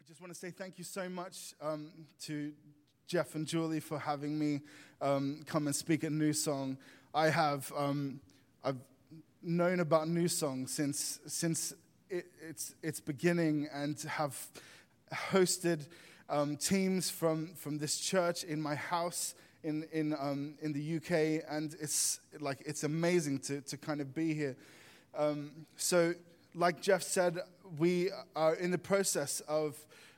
I just want to say thank you so much um, to Jeff and Julie for having me um, come and speak at New Song. I have um, I've known about New Song since since it, its its beginning and have hosted um, teams from from this church in my house in in um, in the UK, and it's like it's amazing to to kind of be here. Um, so, like Jeff said, we are in the process of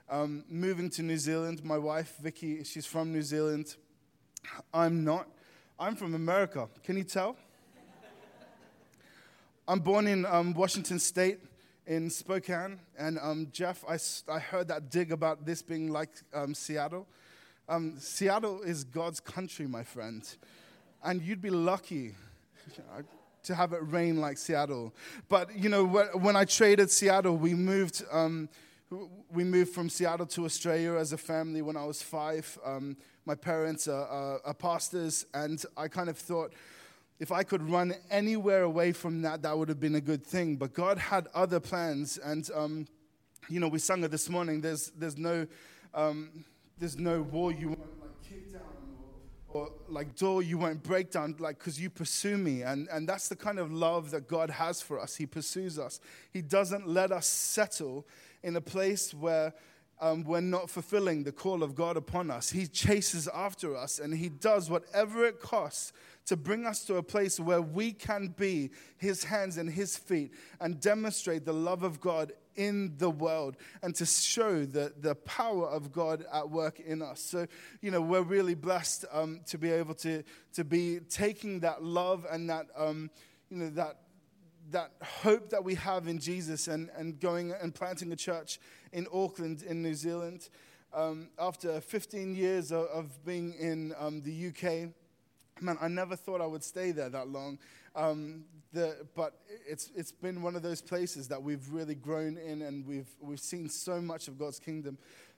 um, moving to New Zealand. My wife, Vicky, she's from New Zealand. I'm not. I'm from America. Can you tell? I'm born in um, Washington State, in Spokane. And um, Jeff, I, I heard that dig about this being like um, Seattle. Um, Seattle is God's country, my friend. And you'd be lucky to have it rain like Seattle. But, you know, when I traded Seattle, we moved um, we moved from Seattle to Australia as a family when I was five. Um, my parents are, are, are, pastors, and I kind of thought if I could run anywhere away from that, that would have been a good thing. But God had other plans, and um, you know, we sung it this morning. There's there's no um, there's no wall you won't or, like door you won't break down, like because you pursue me, and and that's the kind of love that God has for us. He pursues us. He doesn't let us settle in a place where um, we're not fulfilling the call of God upon us. He chases after us and He does whatever it costs to bring us to a place where we can be His hands and His feet and demonstrate the love of God in the world and to show the, the power of God at work in us. So, you know, we're really blessed um, to be able to, to be taking that love and that, um, you know, that that hope that we have in Jesus and, and going and planting a church in Auckland, in New Zealand. Um, after 15 years of, of being in um, the UK, man, I never thought I would stay there that long. Um, the, but it's, it's been one of those places that we've really grown in and we've, we've seen so much of God's kingdom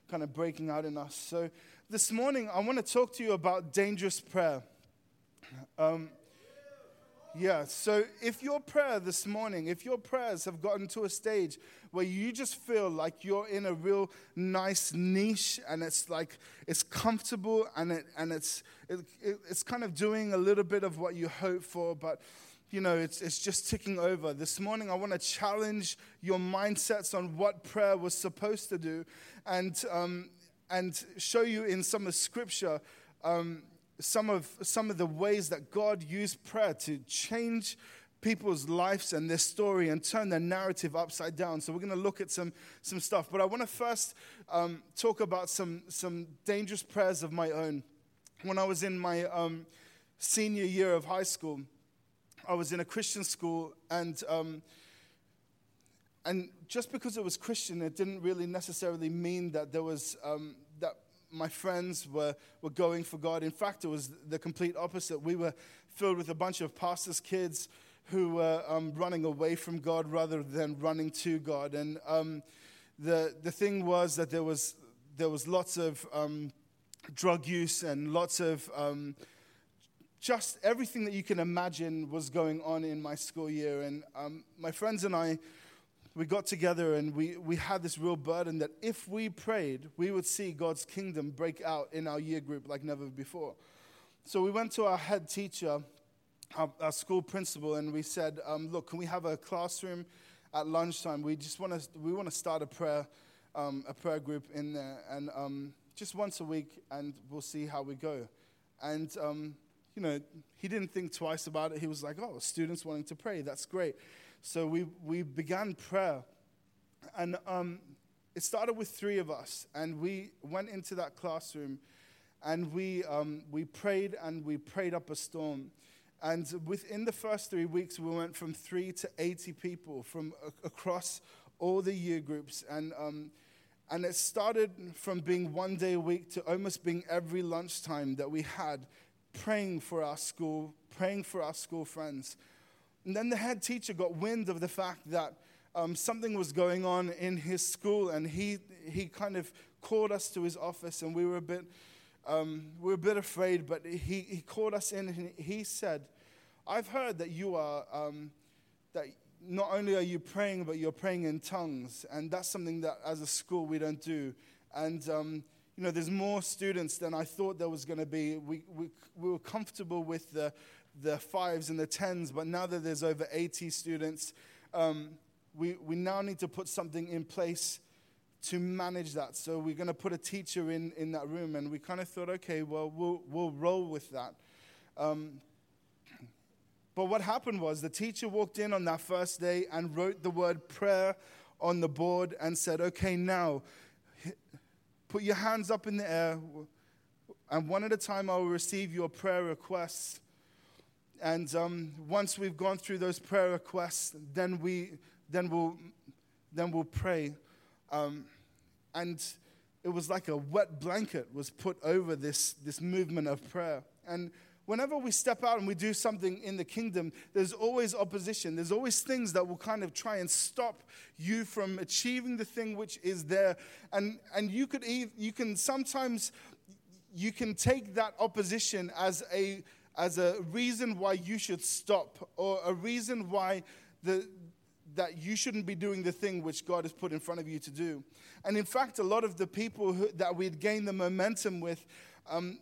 kind of breaking out in us. So this morning, I want to talk to you about dangerous prayer. Um, yeah, so if your prayer this morning, if your prayers have gotten to a stage where you just feel like you're in a real nice niche and it's like it's comfortable and, it, and it's, it, it's kind of doing a little bit of what you hope for, but you know, it's, it's just ticking over. This morning, I want to challenge your mindsets on what prayer was supposed to do and, um, and show you in some of Scripture. Um, some of, some of the ways that God used prayer to change people's lives and their story and turn their narrative upside down. So we're going to look at some, some stuff. But I want to first um, talk about some, some dangerous prayers of my own. When I was in my um, senior year of high school, I was in a Christian school and um, and just because it was Christian, it didn't really necessarily mean that there was um, my friends were, were going for God. In fact, it was the complete opposite. We were filled with a bunch of pastors' kids who were um, running away from God rather than running to God. And um, the, the thing was that there was, there was lots of um, drug use and lots of um, just everything that you can imagine was going on in my school year. And um, my friends and I we got together and we, we had this real burden that if we prayed, we would see God's kingdom break out in our year group like never before. So we went to our head teacher, our, our school principal, and we said, um, Look, can we have a classroom at lunchtime? We just want to we want to start a prayer, um, a prayer group in there, and um, just once a week, and we'll see how we go. And um, you know, he didn't think twice about it. He was like, "Oh, students wanting to pray, that's great." So we, we began prayer. And um, it started with three of us. And we went into that classroom and we, um, we prayed and we prayed up a storm. And within the first three weeks, we went from three to 80 people from across all the year groups. And, um, and it started from being one day a week to almost being every lunchtime that we had praying for our school, praying for our school friends. And then the head teacher got wind of the fact that um, something was going on in his school, and he, he kind of called us to his office, and we were a bit, um, we were a bit afraid, but he, he called us in, and he said, I've heard that you are, um, that not only are you praying, but you're praying in tongues. And that's something that as a school we don't do. And, um, you know, there's more students than I thought there was going to be. We, we, we were comfortable with the, the fives and the tens, but now that there's over 80 students, um, we, we now need to put something in place to manage that. So we're going to put a teacher in, in that room. And we kind of thought, okay, well, we'll, we'll roll with that. Um, but what happened was the teacher walked in on that first day and wrote the word prayer on the board and said, okay, now put your hands up in the air. And one at a time, I will receive your prayer requests. And um, once we've gone through those prayer requests, then, we, then, we'll, then we'll pray. Um, and it was like a wet blanket was put over this, this movement of prayer. And whenever we step out and we do something in the kingdom, there's always opposition. There's always things that will kind of try and stop you from achieving the thing which is there. And, and you, could, you can sometimes, you can take that opposition as a, as a reason why you should stop or a reason why the, that you shouldn't be doing the thing which God has put in front of you to do. And in fact, a lot of the people who, that we'd gained the momentum with, um,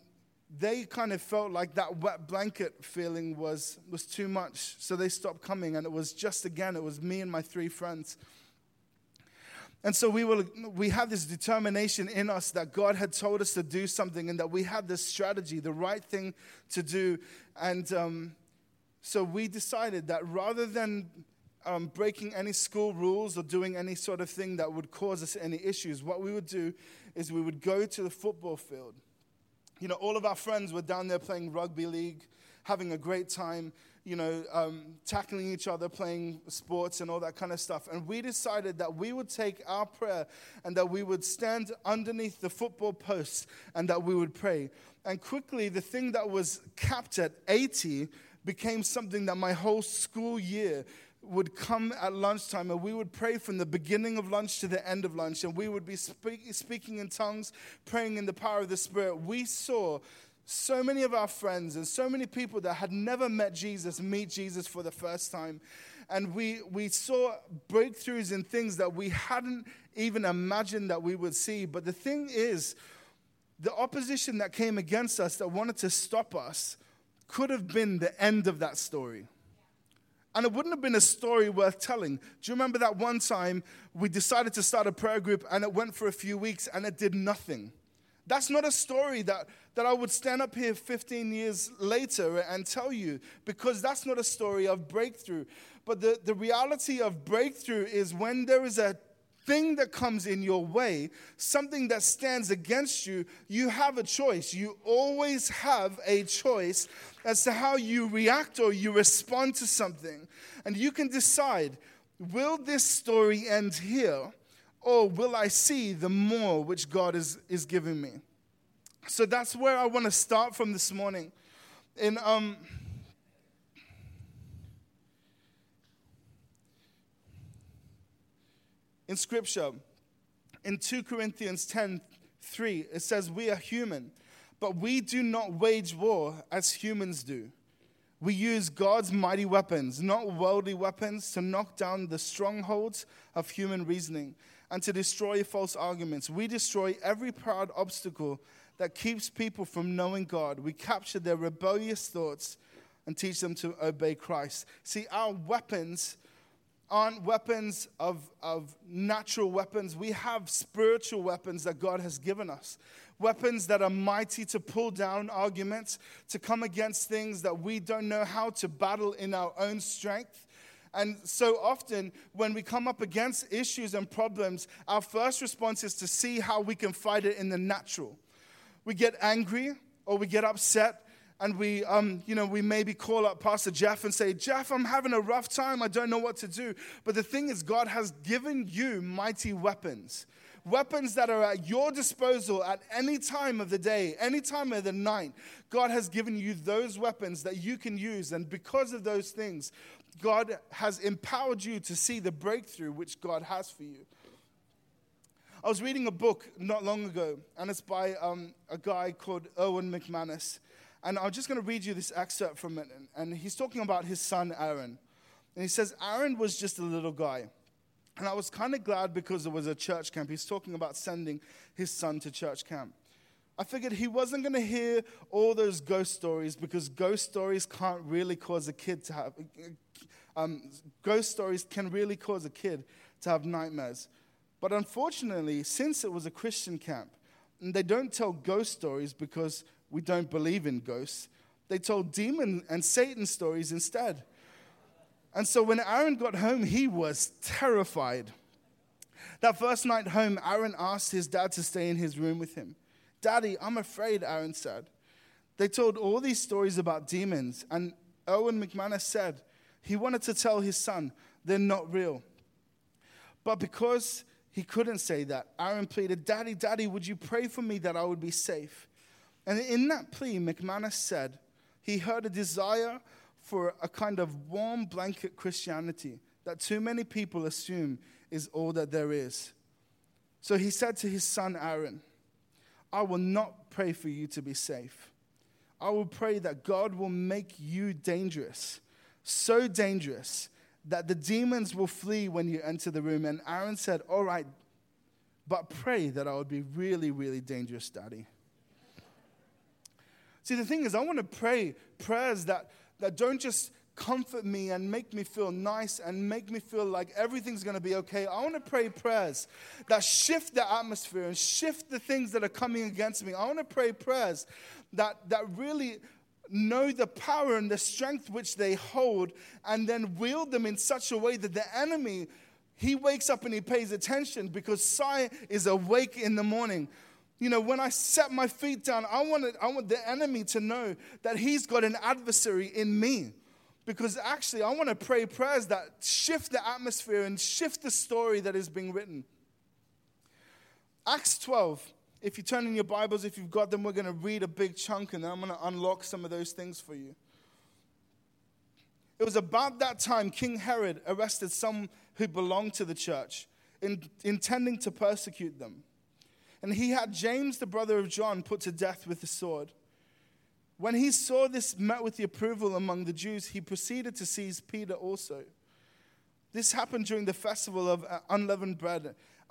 they kind of felt like that wet blanket feeling was, was too much. So they stopped coming. And it was just again, it was me and my three friends. And so we, were, we had this determination in us that God had told us to do something and that we had this strategy, the right thing to do. And um, so we decided that rather than um, breaking any school rules or doing any sort of thing that would cause us any issues, what we would do is we would go to the football field. You know, all of our friends were down there playing rugby league, having a great time, you know, um, tackling each other, playing sports and all that kind of stuff. And we decided that we would take our prayer and that we would stand underneath the football posts and that we would pray. And quickly, the thing that was capped at 80 became something that my whole school year would come at lunchtime and we would pray from the beginning of lunch to the end of lunch and we would be speak, speaking in tongues, praying in the power of the Spirit. We saw so many of our friends and so many people that had never met Jesus meet Jesus for the first time. And we, we saw breakthroughs in things that we hadn't even imagined that we would see. But the thing is, the opposition that came against us that wanted to stop us could have been the end of that story. And it wouldn't have been a story worth telling. Do you remember that one time we decided to start a prayer group and it went for a few weeks and it did nothing? That's not a story that, that I would stand up here 15 years later and tell you because that's not a story of breakthrough. But the, the reality of breakthrough is when there is a thing that comes in your way, something that stands against you, you have a choice. You always have a choice as to how you react or you respond to something. And you can decide will this story end here, or will I see the more which God is, is giving me? So that's where I want to start from this morning. In, um, in Scripture, in 2 Corinthians 10 3, it says, We are human, but we do not wage war as humans do. We use God's mighty weapons, not worldly weapons, to knock down the strongholds of human reasoning and to destroy false arguments. We destroy every proud obstacle that keeps people from knowing God. We capture their rebellious thoughts and teach them to obey Christ. See, our weapons aren't weapons of, of natural weapons. We have spiritual weapons that God has given us. Weapons that are mighty to pull down arguments, to come against things that we don't know how to battle in our own strength. And so often, when we come up against issues and problems, our first response is to see how we can fight it in the natural. We get angry or we get upset and we, um, you know, we maybe call up Pastor Jeff and say, Jeff, I'm having a rough time. I don't know what to do. But the thing is, God has given you mighty weapons. Weapons that are at your disposal at any time of the day, any time of the night. God has given you those weapons that you can use. And because of those things, God has empowered you to see the breakthrough which God has for you. I was reading a book not long ago, and it's by um, a guy called Erwin McManus. And I'm just going to read you this excerpt from it. And he's talking about his son, Aaron. And he says, Aaron was just a little guy. And I was kind of glad because it was a church camp. He's talking about sending his son to church camp. I figured he wasn't going to hear all those ghost stories because ghost stories can't really cause a kid to have, um, ghost stories can really cause a kid to have nightmares. But unfortunately, since it was a Christian camp, they don't tell ghost stories because we don't believe in ghosts, they told demon and Satan stories instead. And so when Aaron got home, he was terrified. That first night home, Aaron asked his dad to stay in his room with him. Daddy, I'm afraid, Aaron said. They told all these stories about demons, and Erwin McManus said he wanted to tell his son they're not real. But because he couldn't say that, Aaron pleaded, Daddy, Daddy, would you pray for me that I would be safe? And in that plea, McManus said he heard a desire for a kind of warm blanket Christianity that too many people assume is all that there is. So he said to his son Aaron, I will not pray for you to be safe. I will pray that God will make you dangerous, so dangerous that the demons will flee when you enter the room. And Aaron said, All right, but pray that I would be really, really dangerous, Daddy. See, the thing is, I want to pray prayers that that don't just comfort me and make me feel nice and make me feel like everything's going to be okay. I want to pray prayers that shift the atmosphere and shift the things that are coming against me. I want to pray prayers that, that really know the power and the strength which they hold and then wield them in such a way that the enemy he wakes up and he pays attention because Sai is awake in the morning. You know, when I set my feet down, I, wanted, I want the enemy to know that he's got an adversary in me. Because actually, I want to pray prayers that shift the atmosphere and shift the story that is being written. Acts 12, if you turn in your Bibles, if you've got them, we're going to read a big chunk and then I'm going to unlock some of those things for you. It was about that time King Herod arrested some who belonged to the church, in, intending to persecute them and he had James, the brother of John, put to death with the sword. When he saw this met with the approval among the Jews, he proceeded to seize Peter also. This happened during the festival of unleavened bread.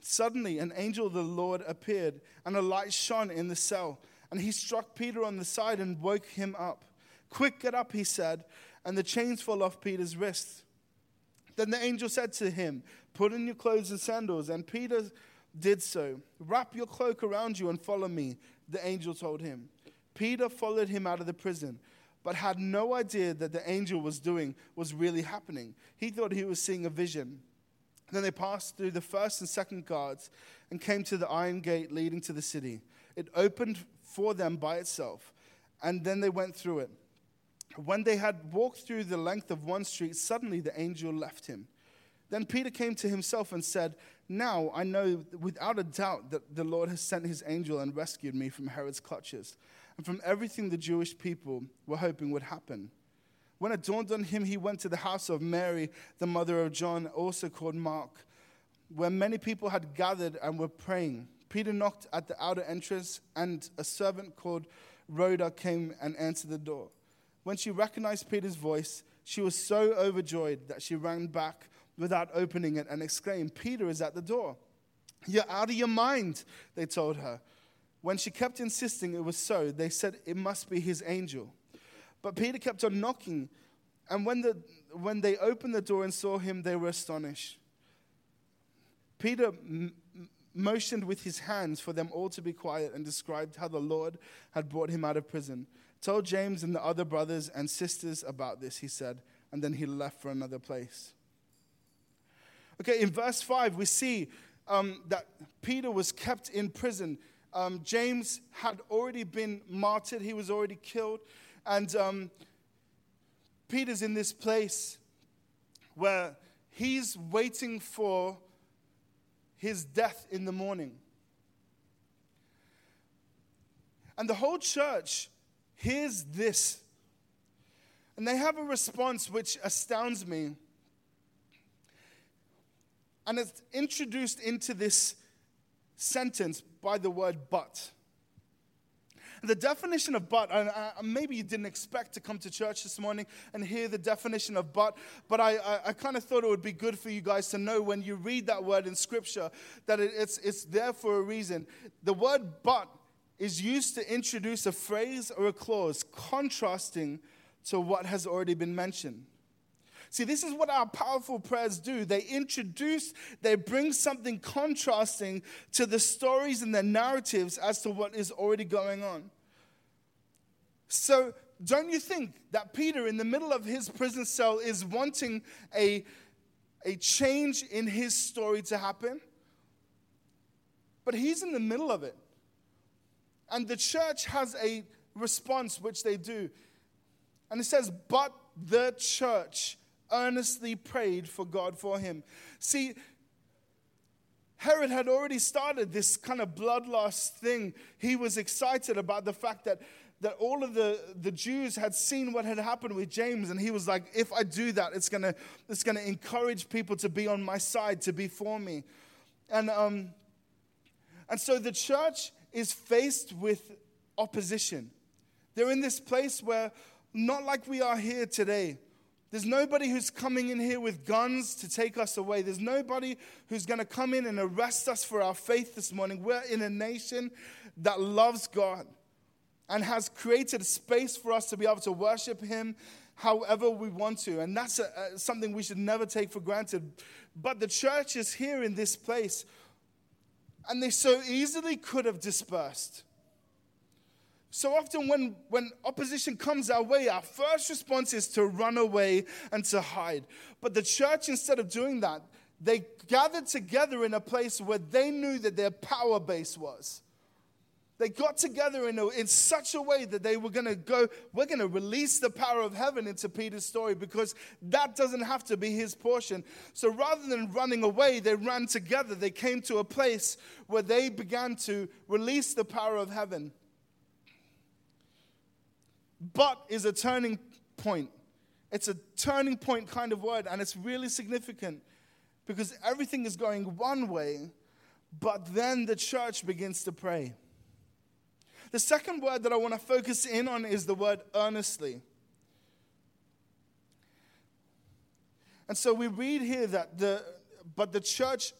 Suddenly, an angel of the Lord appeared, and a light shone in the cell. And he struck Peter on the side and woke him up. Quick, get up, he said, and the chains fell off Peter's wrists. Then the angel said to him, Put on your clothes and sandals. And Peter did so. Wrap your cloak around you and follow me, the angel told him. Peter followed him out of the prison, but had no idea that the angel was doing was really happening. He thought he was seeing a vision. Then they passed through the first and second guards and came to the iron gate leading to the city. It opened for them by itself, and then they went through it. When they had walked through the length of one street, suddenly the angel left him. Then Peter came to himself and said, Now I know without a doubt that the Lord has sent his angel and rescued me from Herod's clutches and from everything the Jewish people were hoping would happen. When it dawned on him, he went to the house of Mary, the mother of John, also called Mark, where many people had gathered and were praying. Peter knocked at the outer entrance, and a servant called Rhoda came and answered the door. When she recognized Peter's voice, she was so overjoyed that she ran back without opening it and exclaimed, Peter is at the door. You're out of your mind, they told her. When she kept insisting it was so, they said it must be his angel. But Peter kept on knocking, and when, the, when they opened the door and saw him, they were astonished. Peter m- motioned with his hands for them all to be quiet and described how the Lord had brought him out of prison. Told James and the other brothers and sisters about this, he said, and then he left for another place. Okay, in verse 5, we see um, that Peter was kept in prison um, James had already been martyred, he was already killed. And um, Peter's in this place where he's waiting for his death in the morning. And the whole church hears this. And they have a response which astounds me. And it's introduced into this sentence by the word but. The definition of but, uh, and maybe you didn't expect to come to church this morning and hear the definition of but, but I, I, I kind of thought it would be good for you guys to know when you read that word in Scripture that it, it's, it's there for a reason. The word but is used to introduce a phrase or a clause contrasting to what has already been mentioned. See, this is what our powerful prayers do. They introduce, they bring something contrasting to the stories and the narratives as to what is already going on. So, don't you think that Peter, in the middle of his prison cell, is wanting a, a change in his story to happen? But he's in the middle of it. And the church has a response, which they do. And it says, But the church earnestly prayed for God for him. See, Herod had already started this kind of bloodlust thing. He was excited about the fact that, that all of the, the Jews had seen what had happened with James, and he was like, if I do that, it's gonna, it's gonna encourage people to be on my side, to be for me. And, um, and so the church is faced with opposition. They're in this place where, not like we are here today, there's nobody who's coming in here with guns to take us away. There's nobody who's going to come in and arrest us for our faith this morning. We're in a nation that loves God and has created a space for us to be able to worship Him however we want to. And that's a, a, something we should never take for granted. But the church is here in this place, and they so easily could have dispersed. So often, when, when opposition comes our way, our first response is to run away and to hide. But the church, instead of doing that, they gathered together in a place where they knew that their power base was. They got together in, a, in such a way that they were going to go, we're going to release the power of heaven into Peter's story because that doesn't have to be his portion. So rather than running away, they ran together. They came to a place where they began to release the power of heaven. But is a turning point. It's a turning point kind of word, and it's really significant because everything is going one way, but then the church begins to pray. The second word that I want to focus in on is the word earnestly. And so we read here that the but the church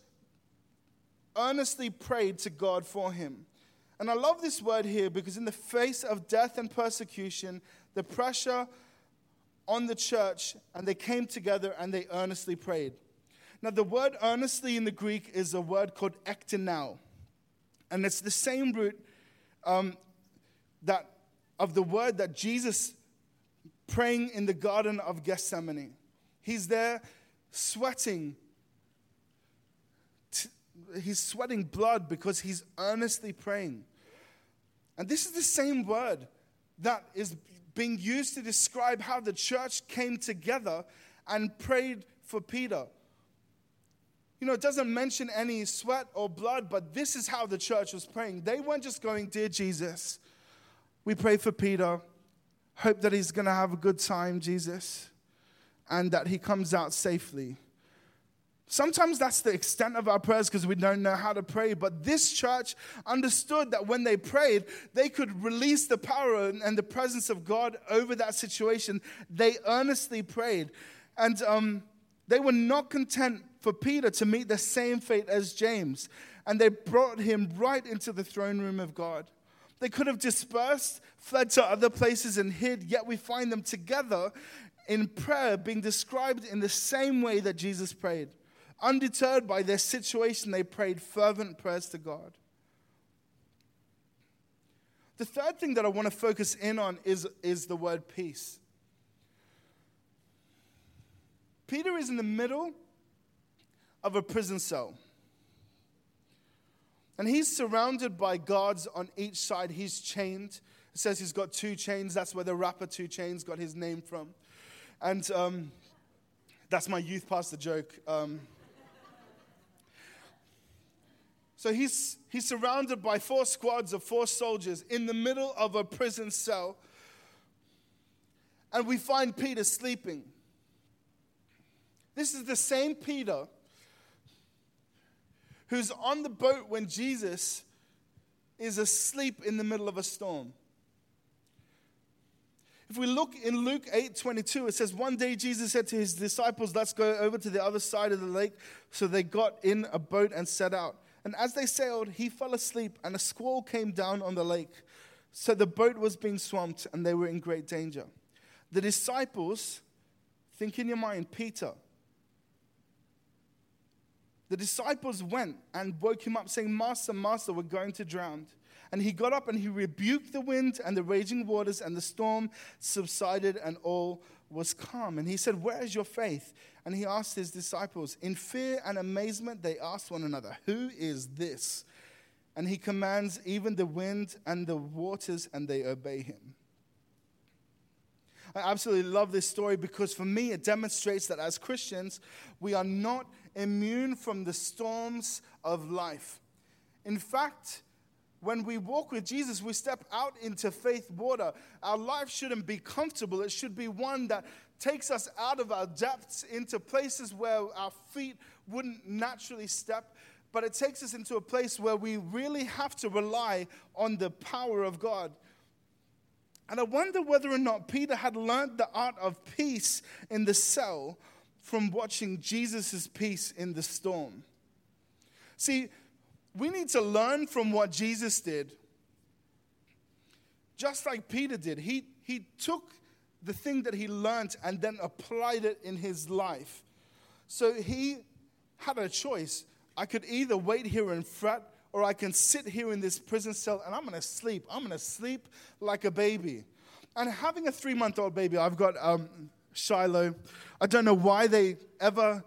earnestly prayed to God for him. And I love this word here because, in the face of death and persecution, the pressure on the church, and they came together and they earnestly prayed. Now, the word earnestly in the Greek is a word called ektenao. And it's the same root um, that, of the word that Jesus praying in the Garden of Gethsemane. He's there sweating he's sweating blood because he's earnestly praying. And this is the same word that is being used to describe how the church came together and prayed for Peter. You know, it doesn't mention any sweat or blood, but this is how the church was praying. They weren't just going, Dear Jesus, we pray for Peter. Hope that he's going to have a good time, Jesus, and that he comes out safely. Sometimes that's the extent of our prayers because we don't know how to pray. But this church understood that when they prayed, they could release the power and the presence of God over that situation. They earnestly prayed. And um, they were not content for Peter to meet the same fate as James. And they brought him right into the throne room of God. They could have dispersed, fled to other places, and hid, yet we find them together in prayer being described in the same way that Jesus prayed. Undeterred by their situation, they prayed fervent prayers to God. The third thing that I want to focus in on is, is the word peace. Peter is in the middle of a prison cell. And he's surrounded by guards on each side. He's chained. It says he's got two chains. That's where the rapper 2 Chainz got his name from. And um, that's my youth pastor joke. Um, So he's, he's surrounded by four squads of four soldiers in the middle of a prison cell. And we find Peter sleeping. This is the same Peter who's on the boat when Jesus is asleep in the middle of a storm. If we look in Luke 8 22, it says, One day Jesus said to his disciples, Let's go over to the other side of the lake. So they got in a boat and set out. And as they sailed, he fell asleep, and a squall came down on the lake. So the boat was being swamped, and they were in great danger. The disciples, think in your mind, Peter, the disciples went and woke him up, saying, Master, Master, we're going to drown. And he got up and he rebuked the wind and the raging waters, and the storm subsided, and all was calm. And he said, Where is your faith? And he asked his disciples. In fear and amazement, they asked one another, Who is this? And he commands even the wind and the waters, and they obey him. I absolutely love this story because for me, it demonstrates that as Christians, we are not immune from the storms of life. In fact, when we walk with Jesus, we step out into faith water. Our life shouldn't be comfortable. It should be one that takes us out of our depths into places where our feet wouldn't naturally step, but it takes us into a place where we really have to rely on the power of God. And I wonder whether or not Peter had learned the art of peace in the cell from watching Jesus' peace in the storm. See, we need to learn from what Jesus did. Just like Peter did. He, he took the thing that he learned and then applied it in his life. So he had a choice. I could either wait here and fret, or I can sit here in this prison cell and I'm to sleep. I'm to sleep like a baby. And having a three month old baby, I've got um, Shiloh. I don't know why they ever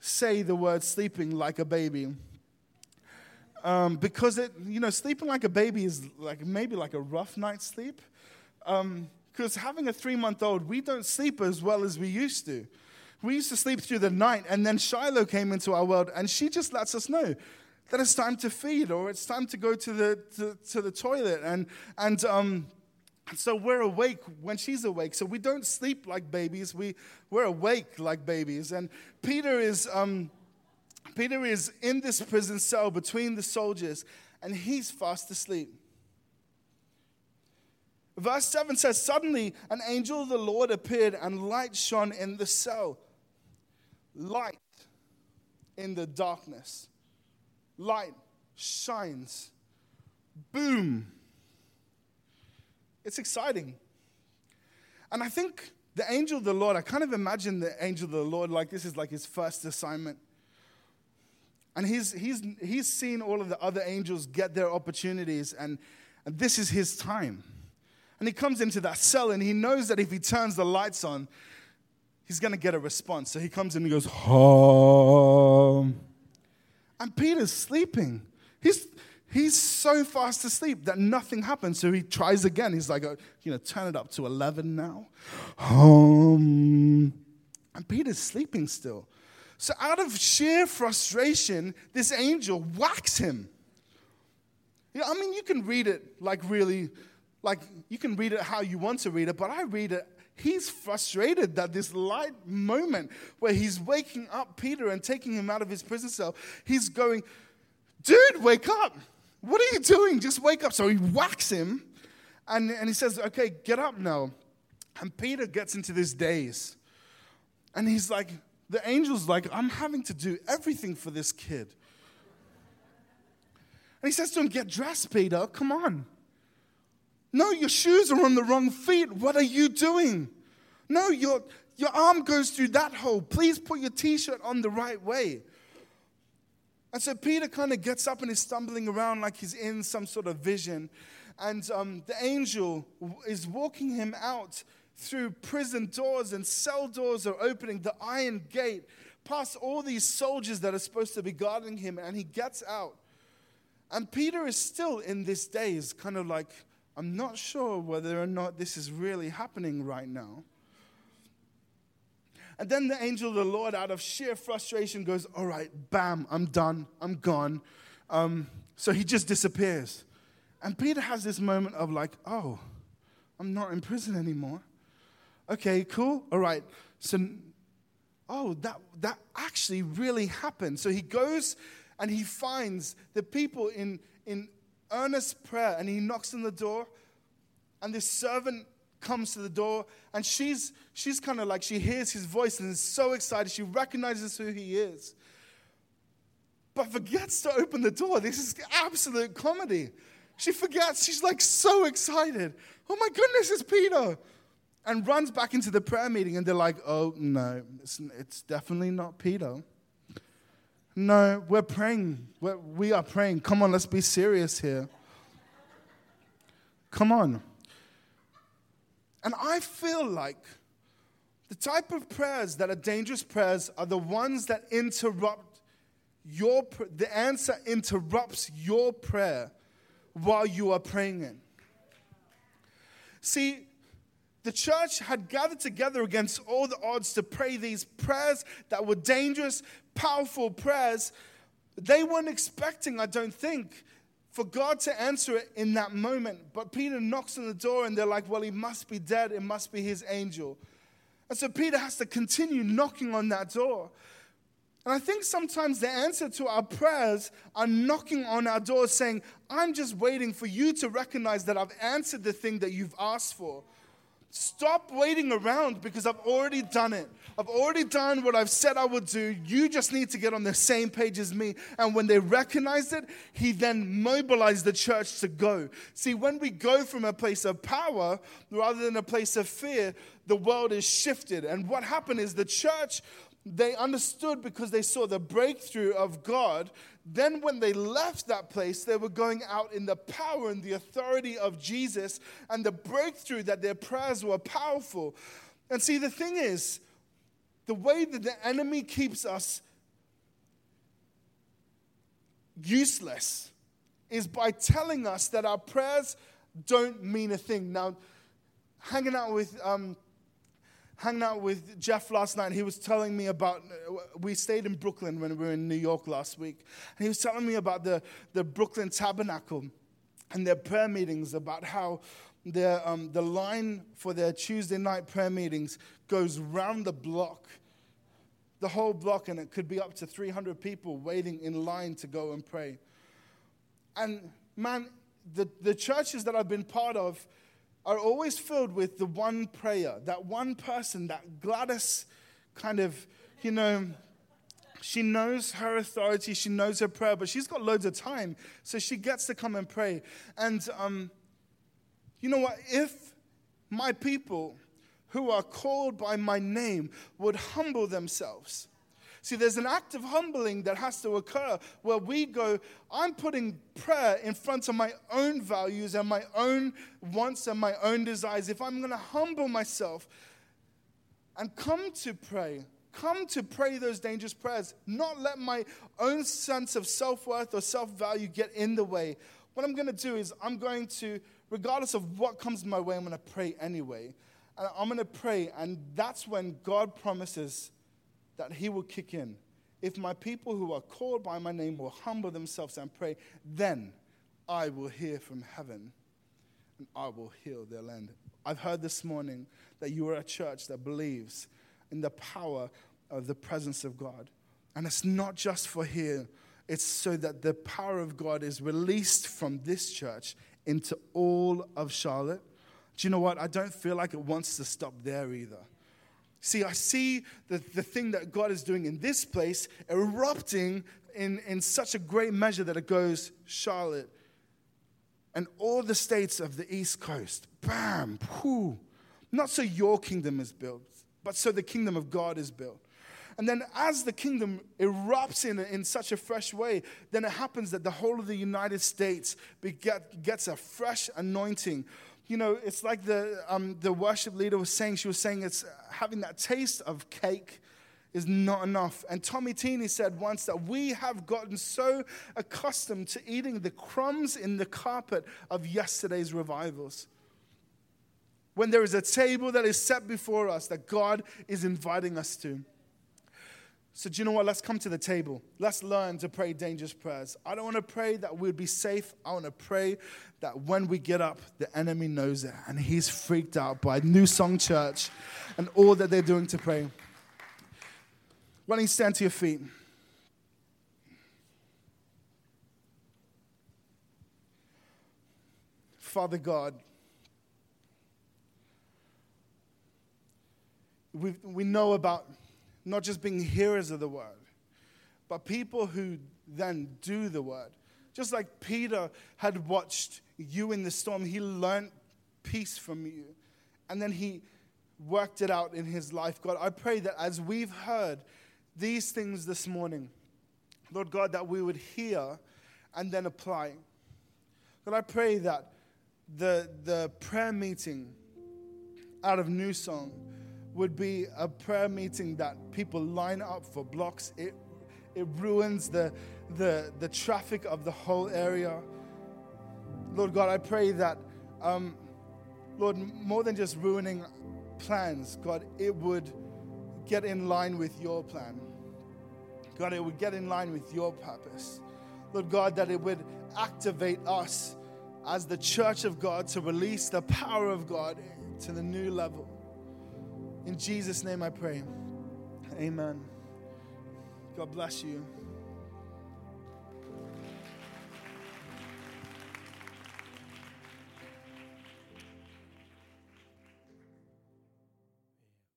say the word sleeping like a baby. Um, because it, you know, sleeping like a baby is like maybe like a rough night's sleep. Because um, having a three month old, we don't sleep as well as we used to. We used to sleep through the night, and then Shiloh came into our world, and she just lets us know that it's time to feed or it's time to go to the, to, to the toilet. And, and um, so we're awake when she's awake. So we don't sleep like babies, we, we're awake like babies. And Peter is. Um, Peter is in this prison cell between the soldiers, and he's fast asleep. Verse 7 says, Suddenly an angel of the Lord appeared, and light shone in the cell. Light in the darkness. Light shines. Boom. It's exciting. And I think the angel of the Lord, I kind of imagine the angel of the Lord like this is like his first assignment. And he's, he's, he's seen all of the other angels get their opportunities, and, and this is his time. And he comes into that cell, and he knows that if he turns the lights on, he's going to get a response. So he comes in and he goes, Home. And Peter's sleeping. He's, he's so fast asleep that nothing happens. So he tries again. He's like, uh, you know, turn it up to 11 now. Home. And Peter's sleeping still. So, out of sheer frustration, this angel whacks him. Yeah, I mean, you can read it like really, like you can read it how you want to read it, but I read it. He's frustrated that this light moment where he's waking up Peter and taking him out of his prison cell, he's going, Dude, wake up. What are you doing? Just wake up. So he whacks him and, and he says, Okay, get up now. And Peter gets into this daze. And he's like, the angel's like, I'm having to do everything for this kid. And he says to him, Get dressed, Peter. Come on. No, your shoes are on the wrong feet. What are you doing? No, your, your arm goes through that hole. Please put your t shirt on the right way. And so Peter kind of gets up and is stumbling around like he's in some sort of vision. And um, the angel is walking him out through prison doors and cell doors are opening, the iron gate, past all these soldiers that are supposed to be guarding him, and he gets out. And Peter is still in this daze, kind of like, I'm not sure whether or not this is really happening right now. And then the angel of the Lord, out of sheer frustration, goes, All right, bam, I'm done, I'm gone. Um, so he just disappears. And Peter has this moment of like, oh, I'm not in prison anymore. Okay, cool. All right. So, oh, that, that actually really happened. So he goes and he finds the people in, in earnest prayer and he knocks on the door. And this servant comes to the door and she's, she's kind of like, she hears his voice and is so excited. She recognizes who he is, but forgets to open the door. This is absolute comedy. She forgets. She's like so excited. Oh my goodness, it's Peter. And runs back into the prayer meeting, and they're like, oh no, it's, it's definitely not Peter. No, we're praying. We're, we are praying. Come on, let's be serious here. Come on. And I feel like the type of prayers that are dangerous prayers are the ones that interrupt your the answer interrupts your prayer while you are praying in. See, the church had gathered together against all the odds to pray these prayers that were dangerous, powerful prayers. They weren't expecting, I don't think, for God to answer it in that moment. But Peter knocks on the door and they're like, well, he must be dead. It must be his angel. And so Peter has to continue knocking on that door. And I think sometimes the answer to our prayers are knocking on our doors saying, I'm just waiting for you to recognize that I've answered the thing that you've asked for. Stop waiting around because I've already done it. I've already done what I've said I would do. You just need to get on the same page as me. And when they recognized it, he then mobilized the church to go. See, when we go from a place of power rather than a place of fear, the world is shifted. And what happened is the church they understood because they saw the breakthrough of God. Then, when they left that place, they were going out in the power and the authority of Jesus and the breakthrough that their prayers were powerful. And see, the thing is, the way that the enemy keeps us useless is by telling us that our prayers don't mean a thing. Now, hanging out with um, hanging out with Jeff last night. and He was telling me about, we stayed in Brooklyn when we were in New York last week. And he was telling me about the, the Brooklyn Tabernacle and their prayer meetings, about how their, um, the line for their Tuesday night prayer meetings goes round the block, the whole block, and it could be up to 300 people waiting in line to go and pray. And man, the, the churches that I've been part of, are always filled with the one prayer, that one person, that Gladys kind of, you know, she knows her authority, she knows her prayer, but she's got loads of time, so she gets to come and pray. And um, you know what? If my people who are called by my name would humble themselves, See, there's an act of humbling that has to occur where we go, I'm putting prayer in front of my own values and my own wants and my own desires. If I'm going to humble myself and come to pray, come to pray those dangerous prayers, not let my own sense of self worth or self value get in the way. What I'm going to do is, I'm going to, regardless of what comes my way, I'm going to pray anyway. And I'm going to pray, and that's when God promises that he will kick in. If my people who are called by my name will humble themselves and pray, then I will hear from heaven and I will heal their land. I've heard this morning that you are a church that believes in the power of the presence of God. And it's not just for here, it's so that the power of God is released from this church into all of Charlotte. Do you know what? I don't feel like it wants to stop there either. See, I see the, the thing that God is doing in this place erupting in, in such a great measure that it goes Charlotte and all the states of the East Coast. Bam! Whew. Not so your kingdom is built, but so the kingdom of God is built. And then, as the kingdom erupts in, in such a fresh way, then it happens that the whole of the United States beget, gets a fresh anointing you know, it's like the, um, the worship leader was saying, she was saying it's having that taste of cake is not enough. And Tommy Tenney said once that we have gotten so accustomed to eating the crumbs in the carpet of yesterday's revivals. When there is a table that is set before us that God is inviting us to. So, do you know what? Let's come to the table. Let's learn to pray dangerous prayers. I don't want to pray that we'd be safe. I want to pray that when we get up, the enemy knows it and he's freaked out by New Song Church and all that they're doing to pray. Why don't you stand to your feet? Father God, we, we know about not just being hearers of the word, but people who then do the word. Just like Peter had watched you in the storm, he learned peace from you. And then he worked it out in his life. God, I pray that as we've heard these things this morning, Lord God, that we would hear and then apply. God, I pray that the, the prayer meeting out of New Song would be a prayer meeting that people line up for blocks. It, it ruins the, the, the traffic of the whole area. Lord God, I pray that, um, Lord, more than just ruining plans, God, it would get in line with your plan. God, it would get in line with your purpose. Lord God, that it would activate us as the church of God to release the power of God to the new level. In Jesus' name I pray. Amen. God bless you.